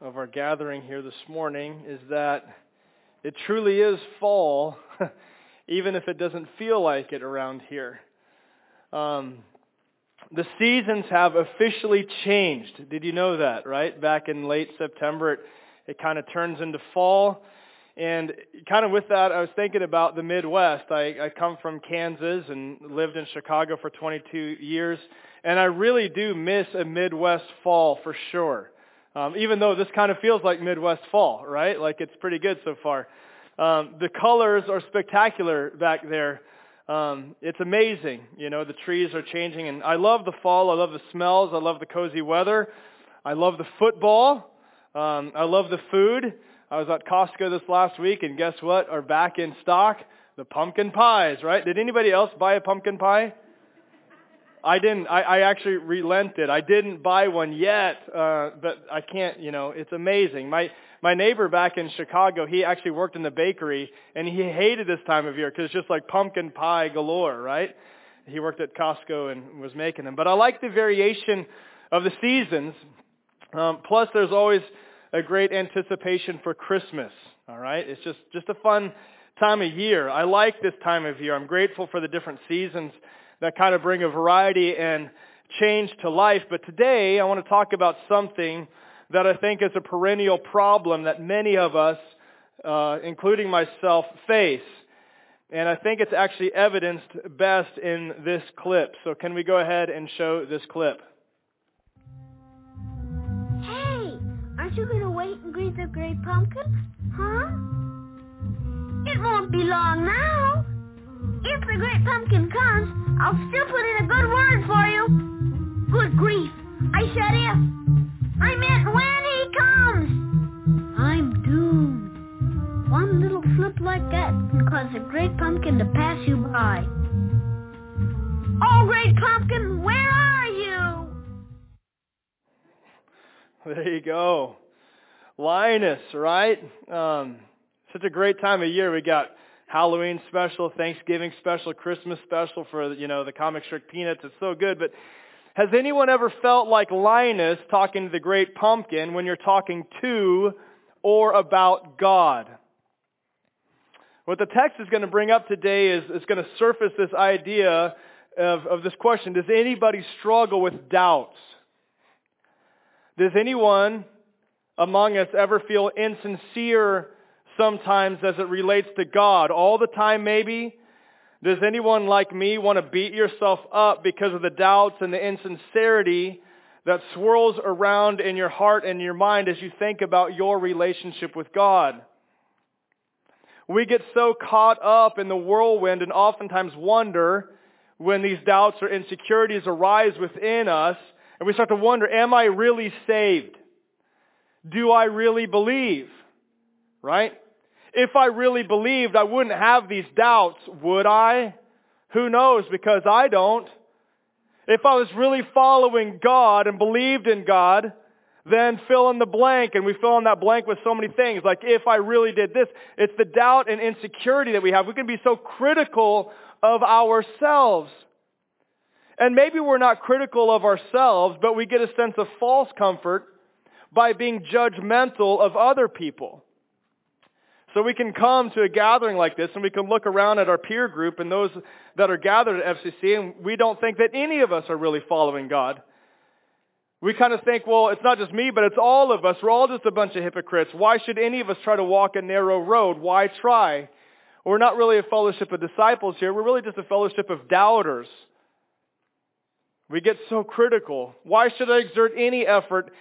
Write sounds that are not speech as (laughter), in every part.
of our gathering here this morning is that it truly is fall, (laughs) even if it doesn't feel like it around here. Um, the seasons have officially changed. Did you know that, right? Back in late September, it, it kind of turns into fall. And kind of with that, I was thinking about the Midwest. I, I come from Kansas and lived in Chicago for 22 years. And I really do miss a Midwest fall for sure. Um, even though this kind of feels like Midwest fall, right? Like it's pretty good so far. Um, the colors are spectacular back there. Um, it's amazing. You know, the trees are changing, and I love the fall. I love the smells. I love the cozy weather. I love the football. Um, I love the food. I was at Costco this last week, and guess what? Are back in stock the pumpkin pies, right? Did anybody else buy a pumpkin pie? I didn't. I, I actually relented. I didn't buy one yet, uh, but I can't. You know, it's amazing. My my neighbor back in Chicago, he actually worked in the bakery, and he hated this time of year because it's just like pumpkin pie galore, right? He worked at Costco and was making them. But I like the variation of the seasons. Um, plus, there's always a great anticipation for Christmas. All right, it's just just a fun time of year. I like this time of year. I'm grateful for the different seasons that kind of bring a variety and change to life. But today I want to talk about something that I think is a perennial problem that many of us, uh, including myself, face. And I think it's actually evidenced best in this clip. So can we go ahead and show this clip? Hey, aren't you going to wait and greet the great pumpkin? Huh? It won't be long now. If the great pumpkin comes, I'll still put in a good word for you. Good grief. I said if. I meant when he comes. I'm doomed. One little flip like that can cause a great pumpkin to pass you by. Oh, great pumpkin, where are you? (laughs) There you go. Linus, right? Um, such a great time of year. We got Halloween special, Thanksgiving special, Christmas special for, you know, the comic strip Peanuts. It's so good. But has anyone ever felt like Linus talking to the great pumpkin when you're talking to or about God? What the text is going to bring up today is, is going to surface this idea of, of this question. Does anybody struggle with doubts? Does anyone among us ever feel insincere sometimes as it relates to God. All the time maybe. Does anyone like me want to beat yourself up because of the doubts and the insincerity that swirls around in your heart and your mind as you think about your relationship with God? We get so caught up in the whirlwind and oftentimes wonder when these doubts or insecurities arise within us and we start to wonder, am I really saved? Do I really believe? Right? If I really believed, I wouldn't have these doubts, would I? Who knows, because I don't. If I was really following God and believed in God, then fill in the blank, and we fill in that blank with so many things. Like, if I really did this, it's the doubt and insecurity that we have. We can be so critical of ourselves. And maybe we're not critical of ourselves, but we get a sense of false comfort by being judgmental of other people. So we can come to a gathering like this and we can look around at our peer group and those that are gathered at FCC and we don't think that any of us are really following God. We kind of think, well, it's not just me, but it's all of us. We're all just a bunch of hypocrites. Why should any of us try to walk a narrow road? Why try? We're not really a fellowship of disciples here. We're really just a fellowship of doubters. We get so critical. Why should I exert any effort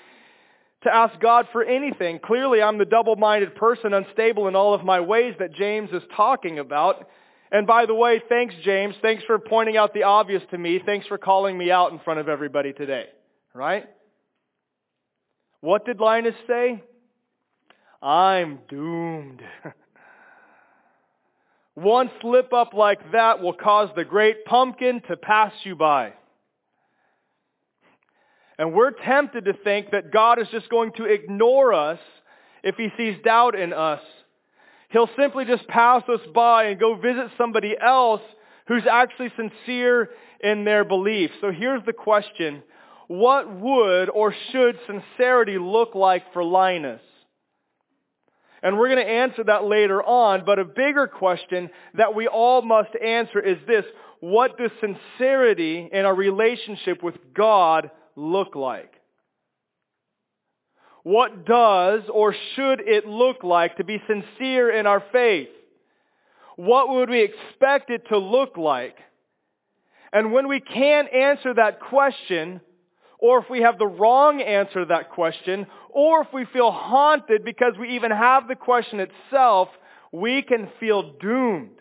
to ask God for anything. Clearly, I'm the double-minded person, unstable in all of my ways that James is talking about. And by the way, thanks, James. Thanks for pointing out the obvious to me. Thanks for calling me out in front of everybody today. Right? What did Linus say? I'm doomed. (laughs) One slip up like that will cause the great pumpkin to pass you by. And we're tempted to think that God is just going to ignore us if he sees doubt in us. He'll simply just pass us by and go visit somebody else who's actually sincere in their belief. So here's the question. what would or should sincerity look like for Linus? And we're going to answer that later on, but a bigger question that we all must answer is this. What does sincerity in our relationship with God look like? What does or should it look like to be sincere in our faith? What would we expect it to look like? And when we can't answer that question, or if we have the wrong answer to that question, or if we feel haunted because we even have the question itself, we can feel doomed.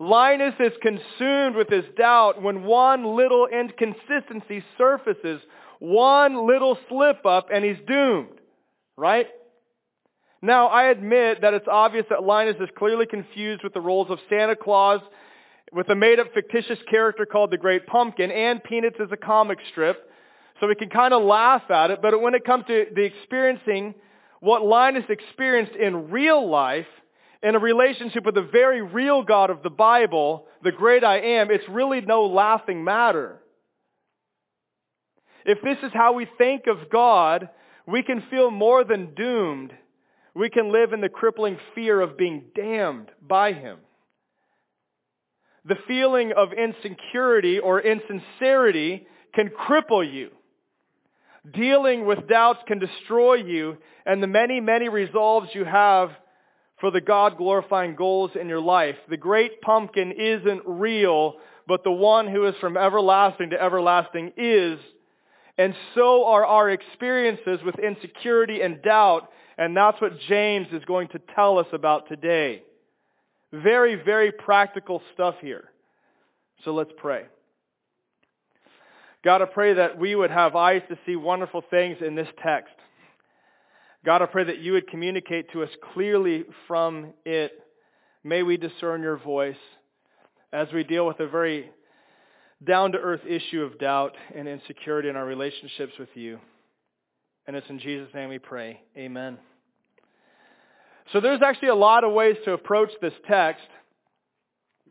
Linus is consumed with his doubt when one little inconsistency surfaces, one little slip up, and he's doomed. Right? Now, I admit that it's obvious that Linus is clearly confused with the roles of Santa Claus with a made-up fictitious character called the Great Pumpkin, and Peanuts is a comic strip. So we can kind of laugh at it, but when it comes to the experiencing what Linus experienced in real life, in a relationship with the very real God of the Bible, the great I am, it's really no laughing matter. If this is how we think of God, we can feel more than doomed. We can live in the crippling fear of being damned by Him. The feeling of insecurity or insincerity can cripple you. Dealing with doubts can destroy you and the many, many resolves you have for the God glorifying goals in your life. The great pumpkin isn't real, but the one who is from everlasting to everlasting is. And so are our experiences with insecurity and doubt, and that's what James is going to tell us about today. Very, very practical stuff here. So let's pray. God, I pray that we would have eyes to see wonderful things in this text. God, I pray that you would communicate to us clearly from it. May we discern your voice as we deal with a very down-to-earth issue of doubt and insecurity in our relationships with you. And it's in Jesus' name we pray. Amen. So there's actually a lot of ways to approach this text.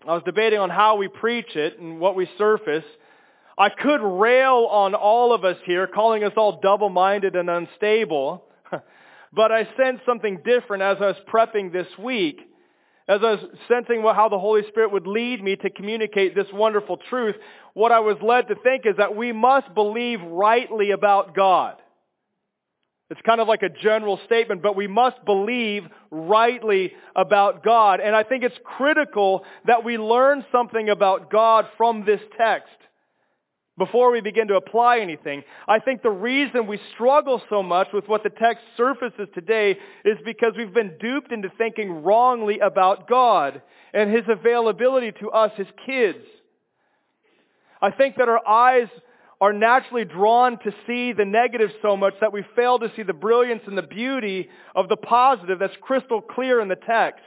I was debating on how we preach it and what we surface. I could rail on all of us here, calling us all double-minded and unstable, (laughs) but I sensed something different as I was prepping this week. As I was sensing how the Holy Spirit would lead me to communicate this wonderful truth, what I was led to think is that we must believe rightly about God. It's kind of like a general statement, but we must believe rightly about God. And I think it's critical that we learn something about God from this text before we begin to apply anything. I think the reason we struggle so much with what the text surfaces today is because we've been duped into thinking wrongly about God and His availability to us, His kids. I think that our eyes are naturally drawn to see the negative so much that we fail to see the brilliance and the beauty of the positive that's crystal clear in the text.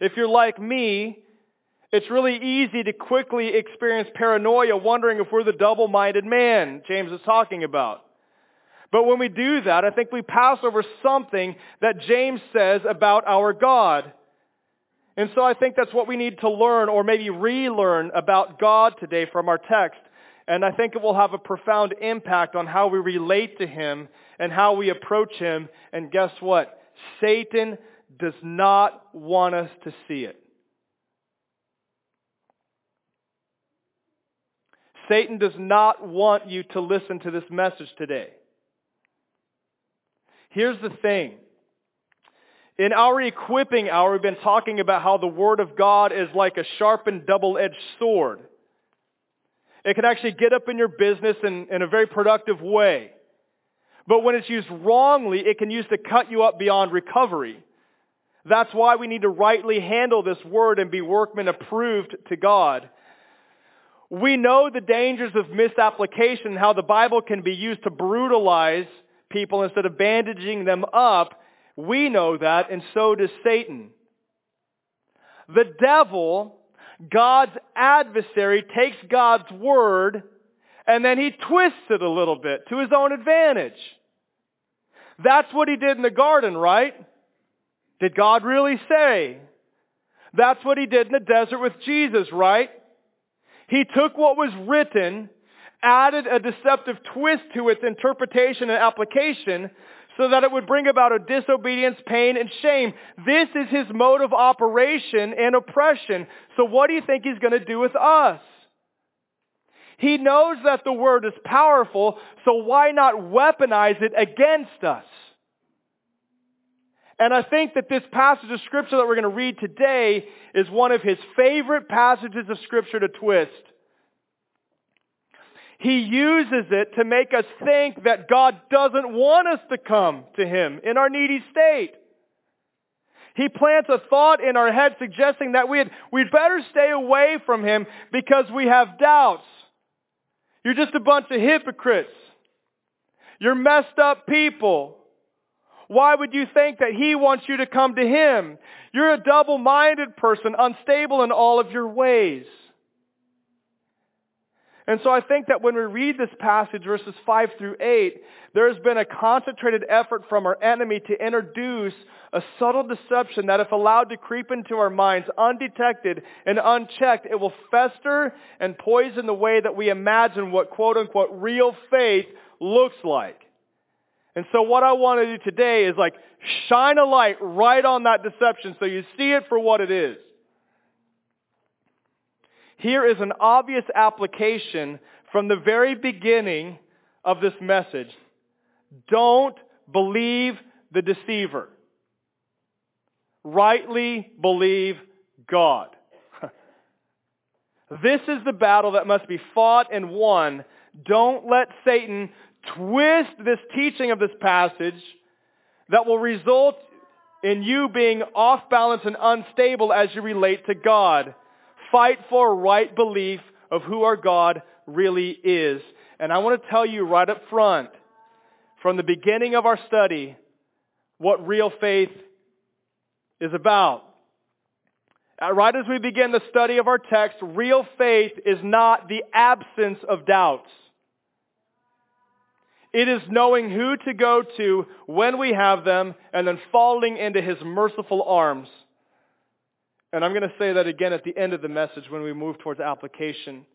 If you're like me, it's really easy to quickly experience paranoia wondering if we're the double-minded man James is talking about. But when we do that, I think we pass over something that James says about our God. And so I think that's what we need to learn or maybe relearn about God today from our text. And I think it will have a profound impact on how we relate to him and how we approach him. And guess what? Satan does not want us to see it. Satan does not want you to listen to this message today. Here's the thing. In our equipping hour, we've been talking about how the Word of God is like a sharpened double-edged sword. It can actually get up in your business in, in a very productive way. But when it's used wrongly, it can use to cut you up beyond recovery. That's why we need to rightly handle this word and be workmen approved to God. We know the dangers of misapplication, how the Bible can be used to brutalize people instead of bandaging them up. We know that, and so does Satan. The devil God's adversary takes God's word and then he twists it a little bit to his own advantage. That's what he did in the garden, right? Did God really say? That's what he did in the desert with Jesus, right? He took what was written added a deceptive twist to its interpretation and application so that it would bring about a disobedience, pain, and shame. This is his mode of operation and oppression. So what do you think he's going to do with us? He knows that the word is powerful, so why not weaponize it against us? And I think that this passage of scripture that we're going to read today is one of his favorite passages of scripture to twist. He uses it to make us think that God doesn't want us to come to Him in our needy state. He plants a thought in our head suggesting that we'd, we'd better stay away from Him because we have doubts. You're just a bunch of hypocrites. You're messed up people. Why would you think that He wants you to come to Him? You're a double-minded person, unstable in all of your ways. And so I think that when we read this passage, verses 5 through 8, there has been a concentrated effort from our enemy to introduce a subtle deception that if allowed to creep into our minds undetected and unchecked, it will fester and poison the way that we imagine what quote unquote real faith looks like. And so what I want to do today is like shine a light right on that deception so you see it for what it is. Here is an obvious application from the very beginning of this message. Don't believe the deceiver. Rightly believe God. (laughs) this is the battle that must be fought and won. Don't let Satan twist this teaching of this passage that will result in you being off balance and unstable as you relate to God fight for a right belief of who our God really is. And I want to tell you right up front, from the beginning of our study, what real faith is about. Uh, right as we begin the study of our text, real faith is not the absence of doubts. It is knowing who to go to when we have them and then falling into his merciful arms. And I'm going to say that again at the end of the message when we move towards application.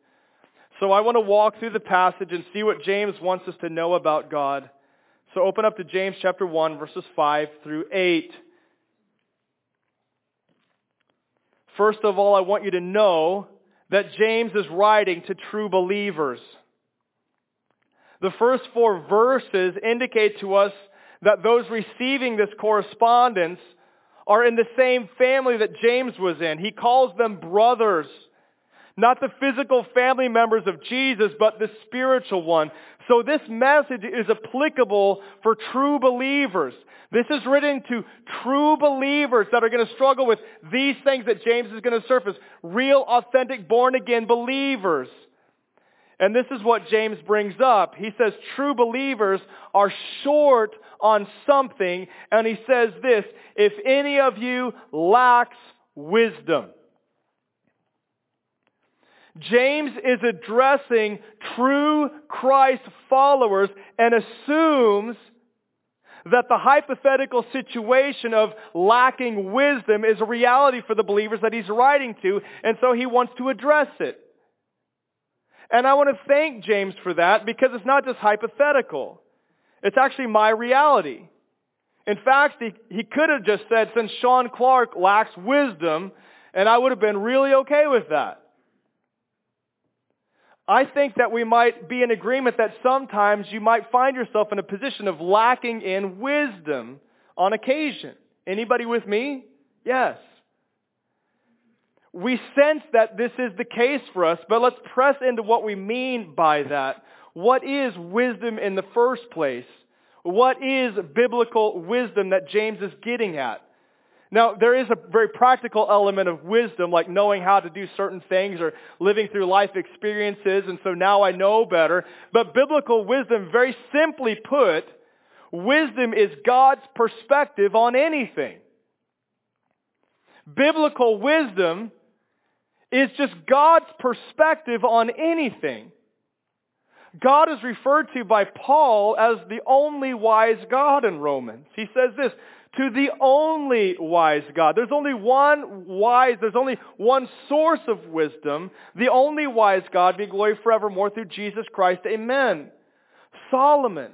So I want to walk through the passage and see what James wants us to know about God. So open up to James chapter 1 verses 5 through 8. First of all, I want you to know that James is writing to true believers. The first four verses indicate to us that those receiving this correspondence are in the same family that James was in. He calls them brothers. Not the physical family members of Jesus, but the spiritual one. So this message is applicable for true believers. This is written to true believers that are going to struggle with these things that James is going to surface. Real, authentic, born again believers. And this is what James brings up. He says true believers are short on something, and he says this, if any of you lacks wisdom. James is addressing true Christ followers and assumes that the hypothetical situation of lacking wisdom is a reality for the believers that he's writing to, and so he wants to address it. And I want to thank James for that because it's not just hypothetical. It's actually my reality. In fact, he, he could have just said, since Sean Clark lacks wisdom, and I would have been really okay with that. I think that we might be in agreement that sometimes you might find yourself in a position of lacking in wisdom on occasion. Anybody with me? Yes. We sense that this is the case for us, but let's press into what we mean by that. What is wisdom in the first place? What is biblical wisdom that James is getting at? Now, there is a very practical element of wisdom, like knowing how to do certain things or living through life experiences, and so now I know better. But biblical wisdom, very simply put, wisdom is God's perspective on anything. Biblical wisdom is just God's perspective on anything. God is referred to by Paul as the only wise God in Romans. He says this, to the only wise God. There's only one wise, there's only one source of wisdom, the only wise God, be glory forevermore through Jesus Christ. Amen. Solomon,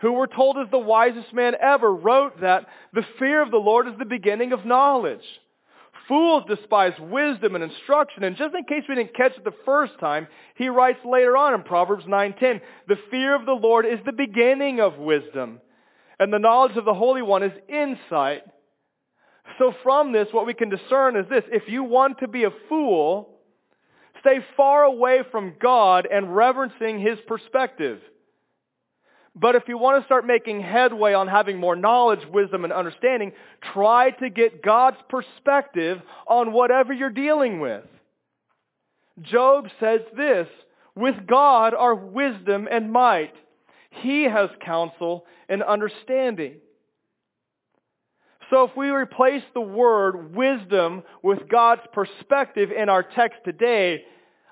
who we're told is the wisest man ever, wrote that the fear of the Lord is the beginning of knowledge. Fools despise wisdom and instruction. And just in case we didn't catch it the first time, he writes later on in Proverbs 9:10, "The fear of the Lord is the beginning of wisdom, and the knowledge of the Holy One is insight." So from this, what we can discern is this. If you want to be a fool, stay far away from God and reverencing his perspective. But if you want to start making headway on having more knowledge, wisdom, and understanding, try to get God's perspective on whatever you're dealing with. Job says this, with God are wisdom and might. He has counsel and understanding. So if we replace the word wisdom with God's perspective in our text today,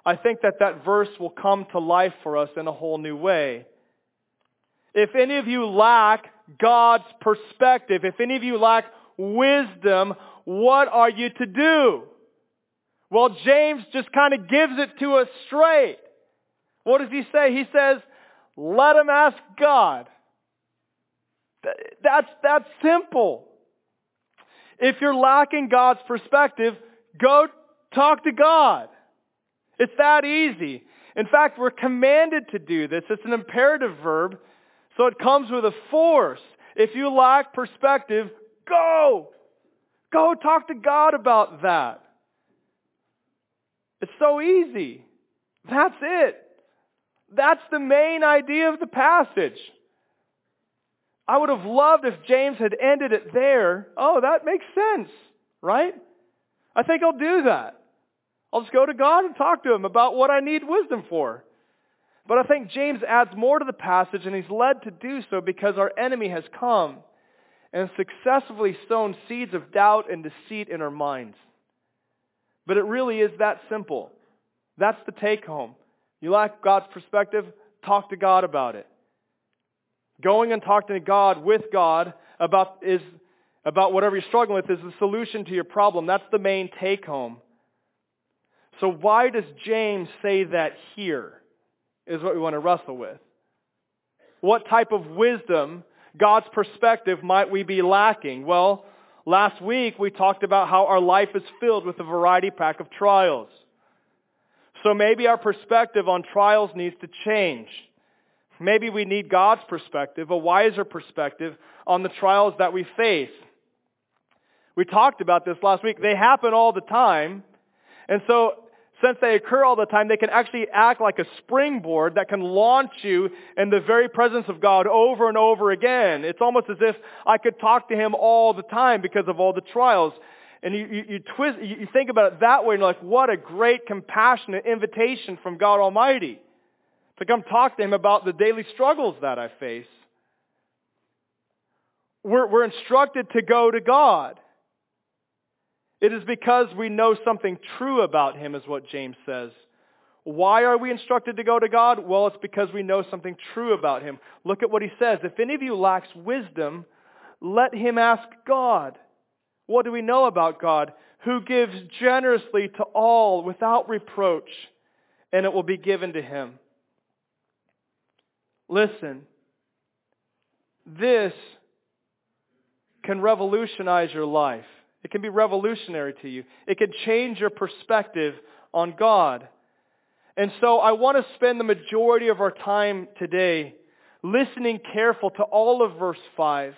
I think that that verse will come to life for us in a whole new way. If any of you lack God's perspective, if any of you lack wisdom, what are you to do? Well, James just kind of gives it to us straight. What does he say? He says, let him ask God. That's, that's simple. If you're lacking God's perspective, go talk to God. It's that easy. In fact, we're commanded to do this. It's an imperative verb. So it comes with a force. If you lack perspective, go. Go talk to God about that. It's so easy. That's it. That's the main idea of the passage. I would have loved if James had ended it there. Oh, that makes sense, right? I think I'll do that. I'll just go to God and talk to him about what I need wisdom for. But I think James adds more to the passage, and he's led to do so because our enemy has come and successfully sown seeds of doubt and deceit in our minds. But it really is that simple. That's the take home. You lack God's perspective, talk to God about it. Going and talking to God with God about is about whatever you're struggling with is the solution to your problem. That's the main take home. So why does James say that here? Is what we want to wrestle with. What type of wisdom, God's perspective, might we be lacking? Well, last week we talked about how our life is filled with a variety pack of trials. So maybe our perspective on trials needs to change. Maybe we need God's perspective, a wiser perspective on the trials that we face. We talked about this last week. They happen all the time. And so since they occur all the time, they can actually act like a springboard that can launch you in the very presence of God over and over again. It's almost as if I could talk to Him all the time because of all the trials. And you, you, you twist, you think about it that way, and you're like, what a great, compassionate invitation from God Almighty to come talk to Him about the daily struggles that I face. We're, we're instructed to go to God. It is because we know something true about him, is what James says. Why are we instructed to go to God? Well, it's because we know something true about him. Look at what he says. If any of you lacks wisdom, let him ask God. What do we know about God? Who gives generously to all without reproach, and it will be given to him. Listen, this can revolutionize your life. It can be revolutionary to you. It can change your perspective on God. And so I want to spend the majority of our time today listening careful to all of verse 5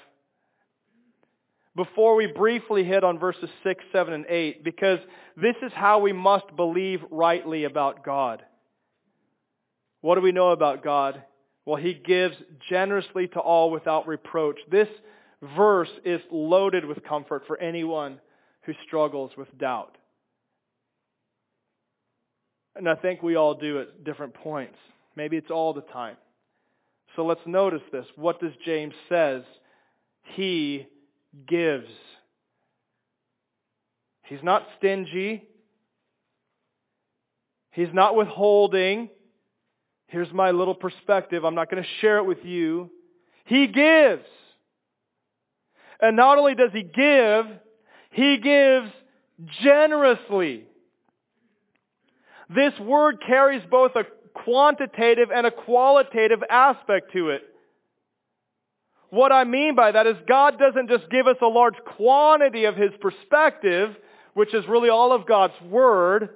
before we briefly hit on verses 6, 7, and 8, because this is how we must believe rightly about God. What do we know about God? Well, he gives generously to all without reproach. This verse is loaded with comfort for anyone who struggles with doubt. And I think we all do at different points. Maybe it's all the time. So let's notice this. What does James says? He gives. He's not stingy. He's not withholding. Here's my little perspective. I'm not going to share it with you. He gives. And not only does he give, he gives generously. This word carries both a quantitative and a qualitative aspect to it. What I mean by that is God doesn't just give us a large quantity of His perspective, which is really all of God's Word.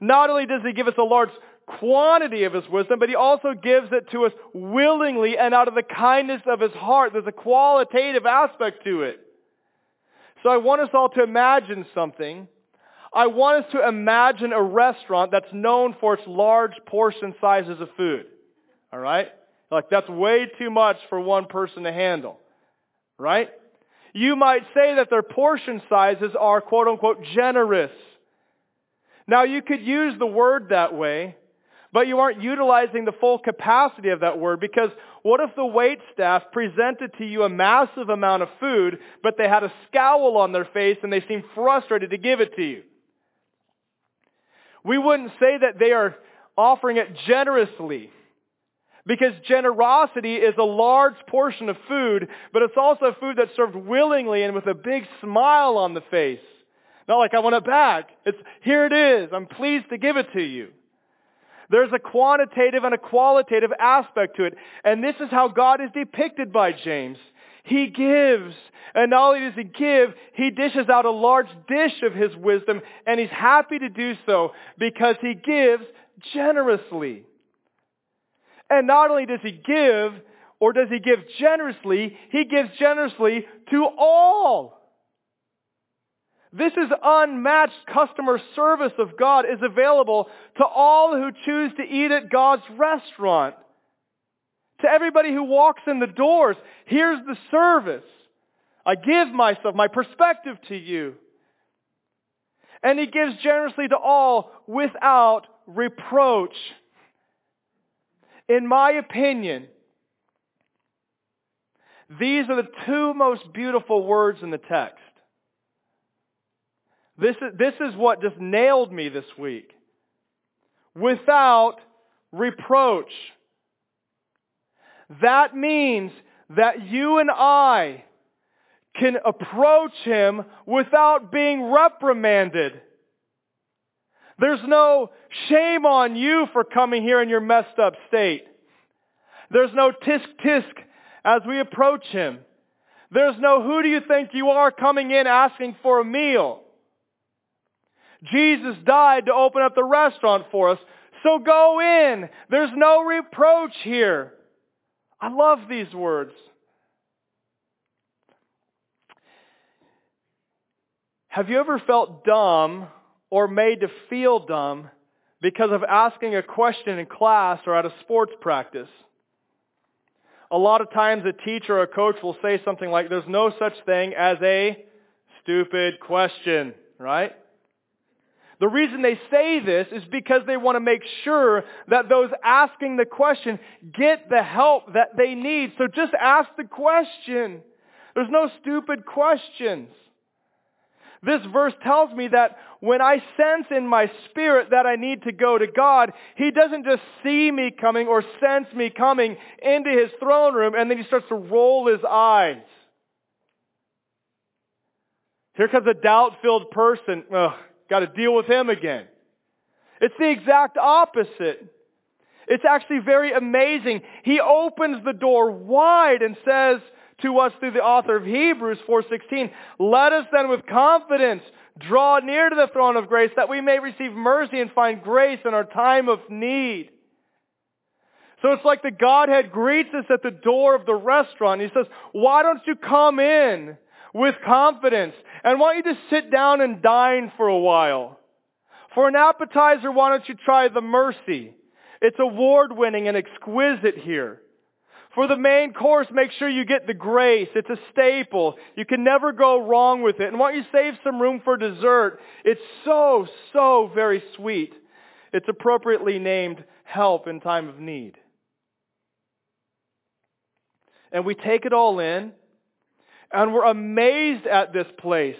Not only does He give us a large quantity of His wisdom, but He also gives it to us willingly and out of the kindness of His heart. There's a qualitative aspect to it. So I want us all to imagine something. I want us to imagine a restaurant that's known for its large portion sizes of food. All right? Like that's way too much for one person to handle. Right? You might say that their portion sizes are quote unquote generous. Now you could use the word that way, but you aren't utilizing the full capacity of that word because what if the wait staff presented to you a massive amount of food, but they had a scowl on their face and they seemed frustrated to give it to you? We wouldn't say that they are offering it generously. Because generosity is a large portion of food, but it's also food that's served willingly and with a big smile on the face. Not like I want it back. It's here it is. I'm pleased to give it to you. There's a quantitative and a qualitative aspect to it. And this is how God is depicted by James. He gives. And not only does he give, he dishes out a large dish of his wisdom, and he's happy to do so because he gives generously. And not only does he give, or does he give generously, he gives generously to all. This is unmatched customer service of God is available to all who choose to eat at God's restaurant. To everybody who walks in the doors, here's the service. I give myself, my perspective to you. And he gives generously to all without reproach. In my opinion, these are the two most beautiful words in the text. This is, this is what just nailed me this week. Without reproach. That means that you and I can approach Him without being reprimanded. There's no shame on you for coming here in your messed up state. There's no tisk tisk as we approach Him. There's no who do you think you are coming in asking for a meal. Jesus died to open up the restaurant for us. So go in. There's no reproach here. I love these words. Have you ever felt dumb or made to feel dumb because of asking a question in class or at a sports practice? A lot of times a teacher or a coach will say something like, there's no such thing as a stupid question, right? The reason they say this is because they want to make sure that those asking the question get the help that they need. So just ask the question. There's no stupid questions. This verse tells me that when I sense in my spirit that I need to go to God, He doesn't just see me coming or sense me coming into His throne room and then He starts to roll His eyes. Here comes a doubt-filled person. Ugh, Got to deal with him again. It's the exact opposite. It's actually very amazing. He opens the door wide and says to us through the author of Hebrews 4:16, "Let us then with confidence draw near to the throne of grace that we may receive mercy and find grace in our time of need." So it's like the Godhead greets us at the door of the restaurant. He says, "Why don't you come in?" With confidence. And don't you just sit down and dine for a while? For an appetizer, why don't you try the mercy? It's award winning and exquisite here. For the main course, make sure you get the grace. It's a staple. You can never go wrong with it. And why don't you save some room for dessert? It's so, so very sweet. It's appropriately named help in time of need. And we take it all in and we're amazed at this place.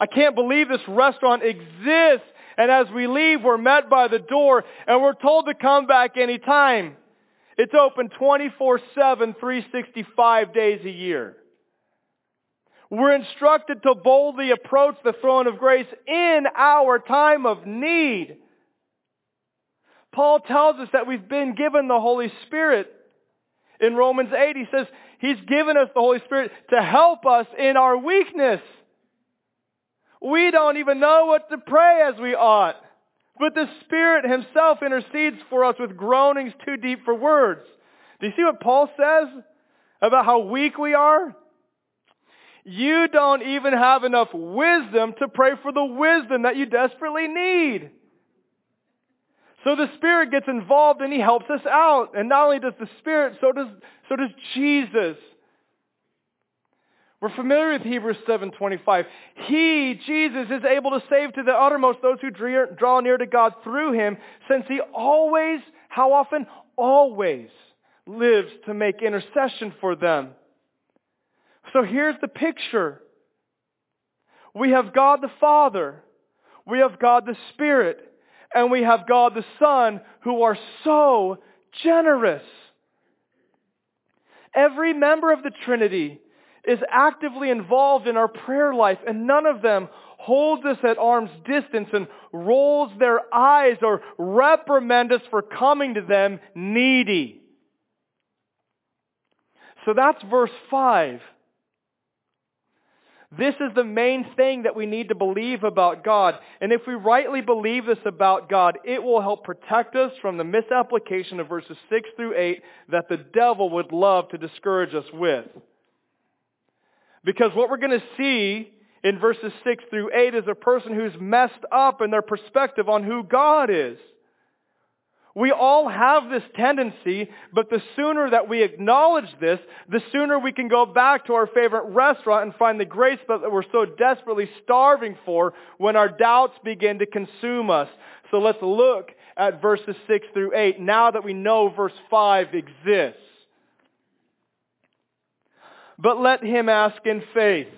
I can't believe this restaurant exists. And as we leave, we're met by the door and we're told to come back anytime. It's open 24-7, 365 days a year. We're instructed to boldly approach the throne of grace in our time of need. Paul tells us that we've been given the Holy Spirit. In Romans 8, he says he's given us the Holy Spirit to help us in our weakness. We don't even know what to pray as we ought. But the Spirit himself intercedes for us with groanings too deep for words. Do you see what Paul says about how weak we are? You don't even have enough wisdom to pray for the wisdom that you desperately need. So the Spirit gets involved and He helps us out. And not only does the Spirit, so does, so does Jesus. We're familiar with Hebrews 7:25. He, Jesus, is able to save to the uttermost those who draw near to God through him, since he always, how often? Always lives to make intercession for them. So here's the picture. We have God the Father, we have God the Spirit, and we have God the Son who are so generous. Every member of the Trinity is actively involved in our prayer life, and none of them holds us at arm's distance and rolls their eyes or reprimand us for coming to them needy. So that's verse 5. This is the main thing that we need to believe about God. And if we rightly believe this about God, it will help protect us from the misapplication of verses 6 through 8 that the devil would love to discourage us with. Because what we're going to see in verses 6 through 8 is a person who's messed up in their perspective on who God is. We all have this tendency, but the sooner that we acknowledge this, the sooner we can go back to our favorite restaurant and find the grace that we're so desperately starving for when our doubts begin to consume us. So let's look at verses 6 through 8 now that we know verse 5 exists. But let him ask in faith,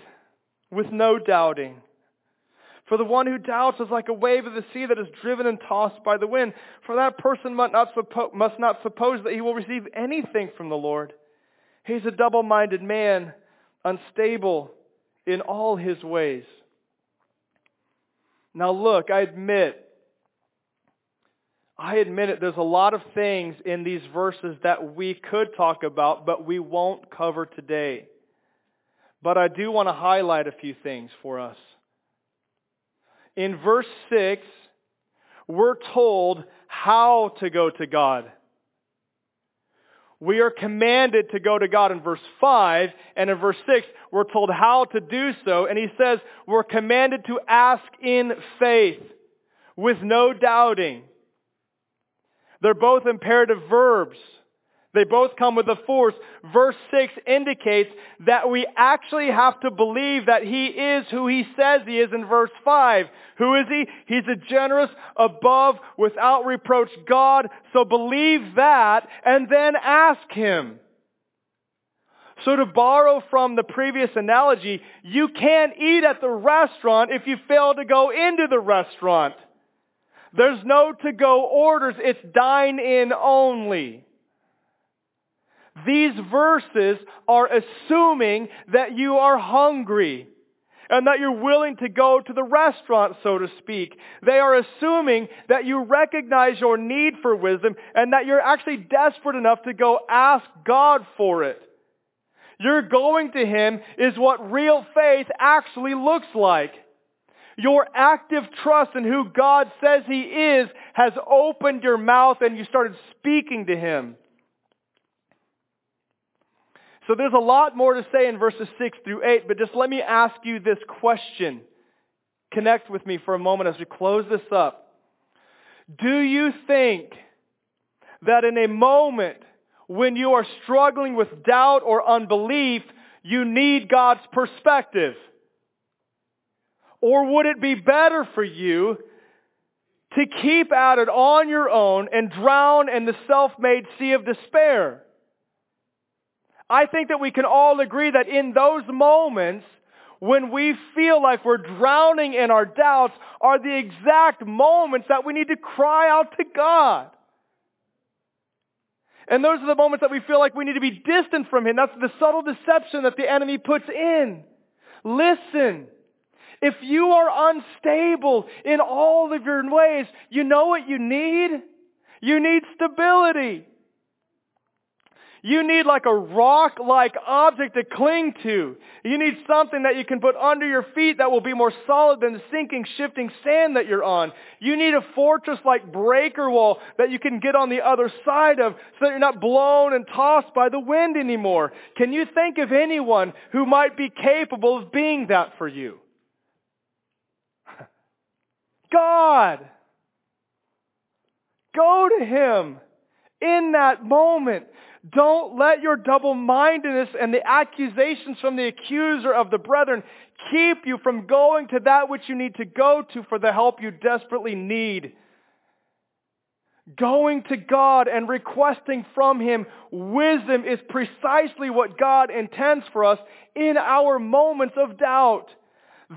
with no doubting. For the one who doubts is like a wave of the sea that is driven and tossed by the wind. For that person must not, suppo- must not suppose that he will receive anything from the Lord. He's a double-minded man, unstable in all his ways. Now look, I admit, I admit it, there's a lot of things in these verses that we could talk about, but we won't cover today. But I do want to highlight a few things for us. In verse 6, we're told how to go to God. We are commanded to go to God in verse 5, and in verse 6, we're told how to do so, and he says we're commanded to ask in faith, with no doubting. They're both imperative verbs. They both come with a force. Verse 6 indicates that we actually have to believe that he is who he says he is in verse 5. Who is he? He's a generous, above, without reproach God. So believe that and then ask him. So to borrow from the previous analogy, you can't eat at the restaurant if you fail to go into the restaurant. There's no to-go orders. It's dine in only. These verses are assuming that you are hungry and that you're willing to go to the restaurant, so to speak. They are assuming that you recognize your need for wisdom and that you're actually desperate enough to go ask God for it. Your going to Him is what real faith actually looks like. Your active trust in who God says He is has opened your mouth and you started speaking to Him. So there's a lot more to say in verses 6 through 8, but just let me ask you this question. Connect with me for a moment as we close this up. Do you think that in a moment when you are struggling with doubt or unbelief, you need God's perspective? Or would it be better for you to keep at it on your own and drown in the self-made sea of despair? I think that we can all agree that in those moments, when we feel like we're drowning in our doubts, are the exact moments that we need to cry out to God. And those are the moments that we feel like we need to be distant from Him. That's the subtle deception that the enemy puts in. Listen. If you are unstable in all of your ways, you know what you need? You need stability. You need like a rock-like object to cling to. You need something that you can put under your feet that will be more solid than the sinking, shifting sand that you're on. You need a fortress-like breaker wall that you can get on the other side of so that you're not blown and tossed by the wind anymore. Can you think of anyone who might be capable of being that for you? (laughs) God! Go to Him in that moment. Don't let your double-mindedness and the accusations from the accuser of the brethren keep you from going to that which you need to go to for the help you desperately need. Going to God and requesting from Him wisdom is precisely what God intends for us in our moments of doubt.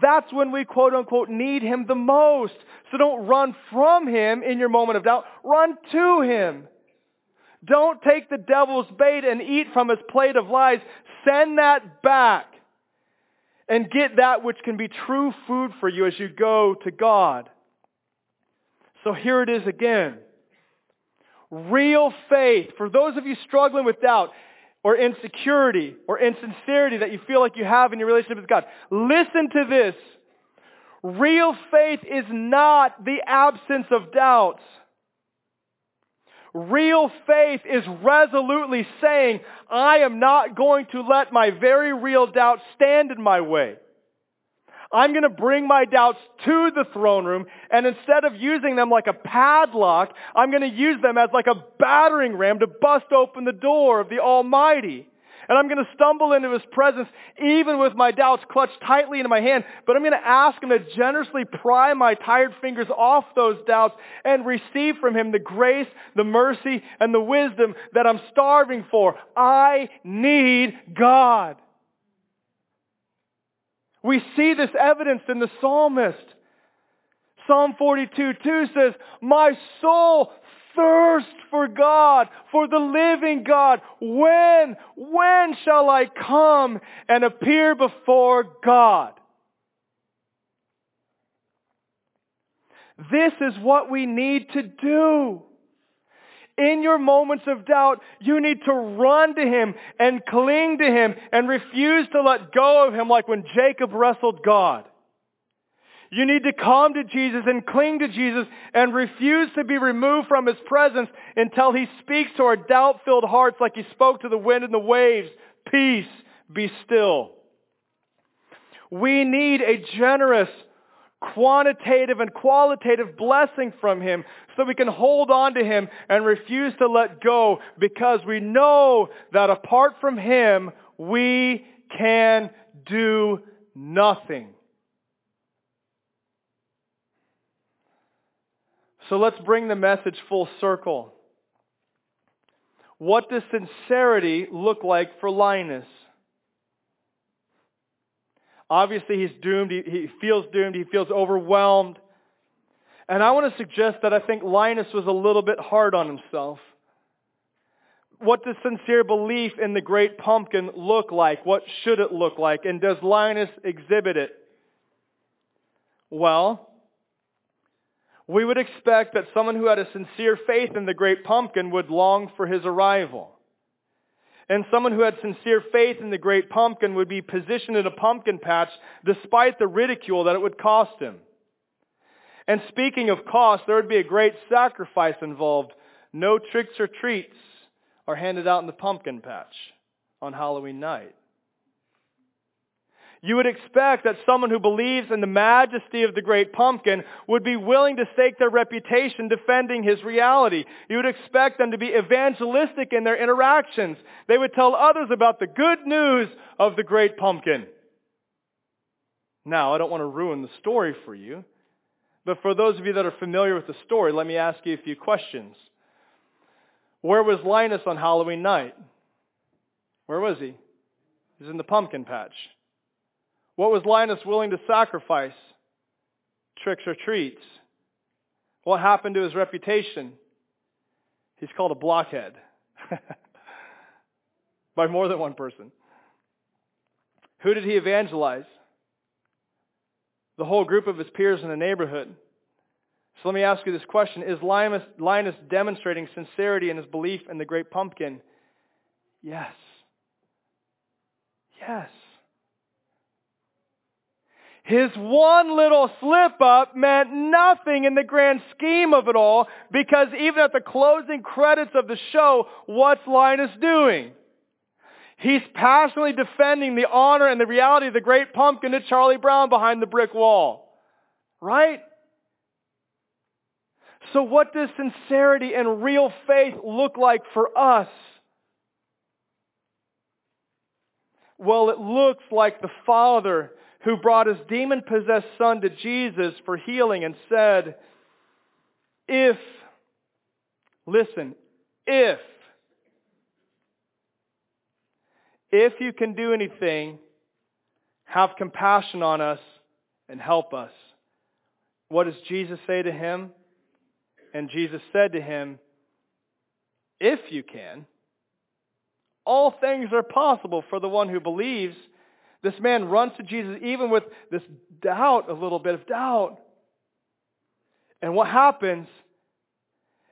That's when we quote unquote need Him the most. So don't run from Him in your moment of doubt. Run to Him. Don't take the devil's bait and eat from his plate of lies. Send that back and get that which can be true food for you as you go to God. So here it is again. Real faith. For those of you struggling with doubt or insecurity or insincerity that you feel like you have in your relationship with God, listen to this. Real faith is not the absence of doubts. Real faith is resolutely saying, I am not going to let my very real doubts stand in my way. I'm going to bring my doubts to the throne room, and instead of using them like a padlock, I'm going to use them as like a battering ram to bust open the door of the Almighty. And I'm going to stumble into His presence even with my doubts clutched tightly into my hand. But I'm going to ask Him to generously pry my tired fingers off those doubts and receive from Him the grace, the mercy, and the wisdom that I'm starving for. I need God. We see this evidence in the psalmist. Psalm 42, 2 says, My soul thirst for God, for the living God. When, when shall I come and appear before God? This is what we need to do. In your moments of doubt, you need to run to Him and cling to Him and refuse to let go of Him like when Jacob wrestled God. You need to come to Jesus and cling to Jesus and refuse to be removed from His presence until He speaks to our doubt-filled hearts like He spoke to the wind and the waves. Peace, be still. We need a generous, quantitative and qualitative blessing from Him so we can hold on to Him and refuse to let go because we know that apart from Him, we can do nothing. So let's bring the message full circle. What does sincerity look like for Linus? Obviously, he's doomed. He, he, feels doomed. He feels overwhelmed. And I want to suggest that I think Linus was a little bit hard on himself. What does sincere belief in the great pumpkin look like? What should it look like? And does Linus exhibit it? Well, we would expect that someone who had a sincere faith in the great pumpkin would long for his arrival. And someone who had sincere faith in the great pumpkin would be positioned in a pumpkin patch despite the ridicule that it would cost him. And speaking of cost, there would be a great sacrifice involved. No tricks or treats are handed out in the pumpkin patch on Halloween night. You would expect that someone who believes in the majesty of the great pumpkin would be willing to stake their reputation defending his reality. You would expect them to be evangelistic in their interactions. They would tell others about the good news of the great pumpkin. Now, I don't want to ruin the story for you, but for those of you that are familiar with the story, let me ask you a few questions. Where was Linus on Halloween night? Where was he? He was in the pumpkin patch. What was Linus willing to sacrifice? Tricks or treats. What happened to his reputation? He's called a blockhead. (laughs) By more than one person. Who did he evangelize? The whole group of his peers in the neighborhood. So let me ask you this question. Is Linus, Linus demonstrating sincerity in his belief in the great pumpkin? Yes. Yes. His one little slip up meant nothing in the grand scheme of it all because even at the closing credits of the show, what's Linus doing? He's passionately defending the honor and the reality of the great pumpkin to Charlie Brown behind the brick wall. Right? So what does sincerity and real faith look like for us? Well, it looks like the Father who brought his demon possessed son to Jesus for healing and said, If, listen, if, if you can do anything, have compassion on us and help us. What does Jesus say to him? And Jesus said to him, If you can, all things are possible for the one who believes. This man runs to Jesus even with this doubt, a little bit of doubt. And what happens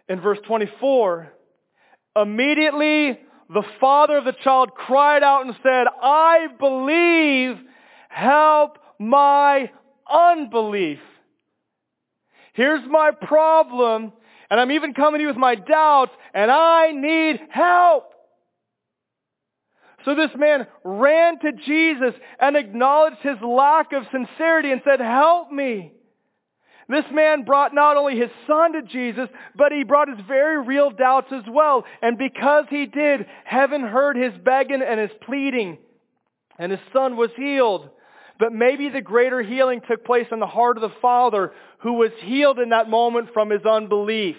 in verse 24? Immediately the father of the child cried out and said, I believe, help my unbelief. Here's my problem, and I'm even coming to you with my doubts, and I need help. So this man ran to Jesus and acknowledged his lack of sincerity and said, help me. This man brought not only his son to Jesus, but he brought his very real doubts as well. And because he did, heaven heard his begging and his pleading, and his son was healed. But maybe the greater healing took place in the heart of the father who was healed in that moment from his unbelief.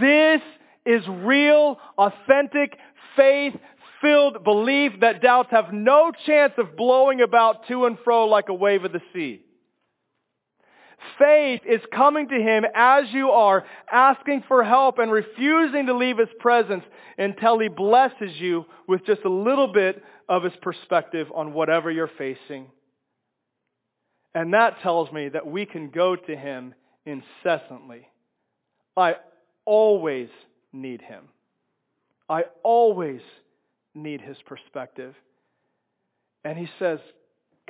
This is real, authentic faith filled belief that doubts have no chance of blowing about to and fro like a wave of the sea. Faith is coming to Him as you are, asking for help and refusing to leave His presence until He blesses you with just a little bit of His perspective on whatever you're facing. And that tells me that we can go to Him incessantly. I always need Him. I always need his perspective. And he says,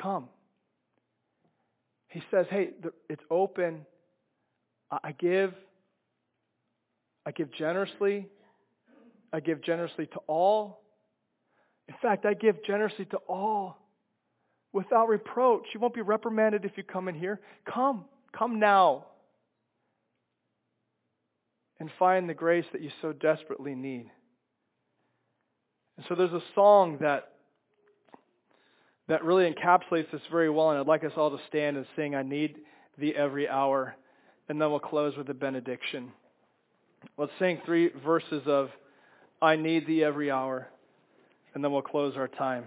Come. He says, Hey, it's open. I give. I give generously. I give generously to all. In fact, I give generously to all without reproach. You won't be reprimanded if you come in here. Come. Come now. And find the grace that you so desperately need. And so there's a song that that really encapsulates this very well, and I'd like us all to stand and sing, I need thee every hour. And then we'll close with a benediction. Let's sing three verses of I need thee every hour, and then we'll close our time.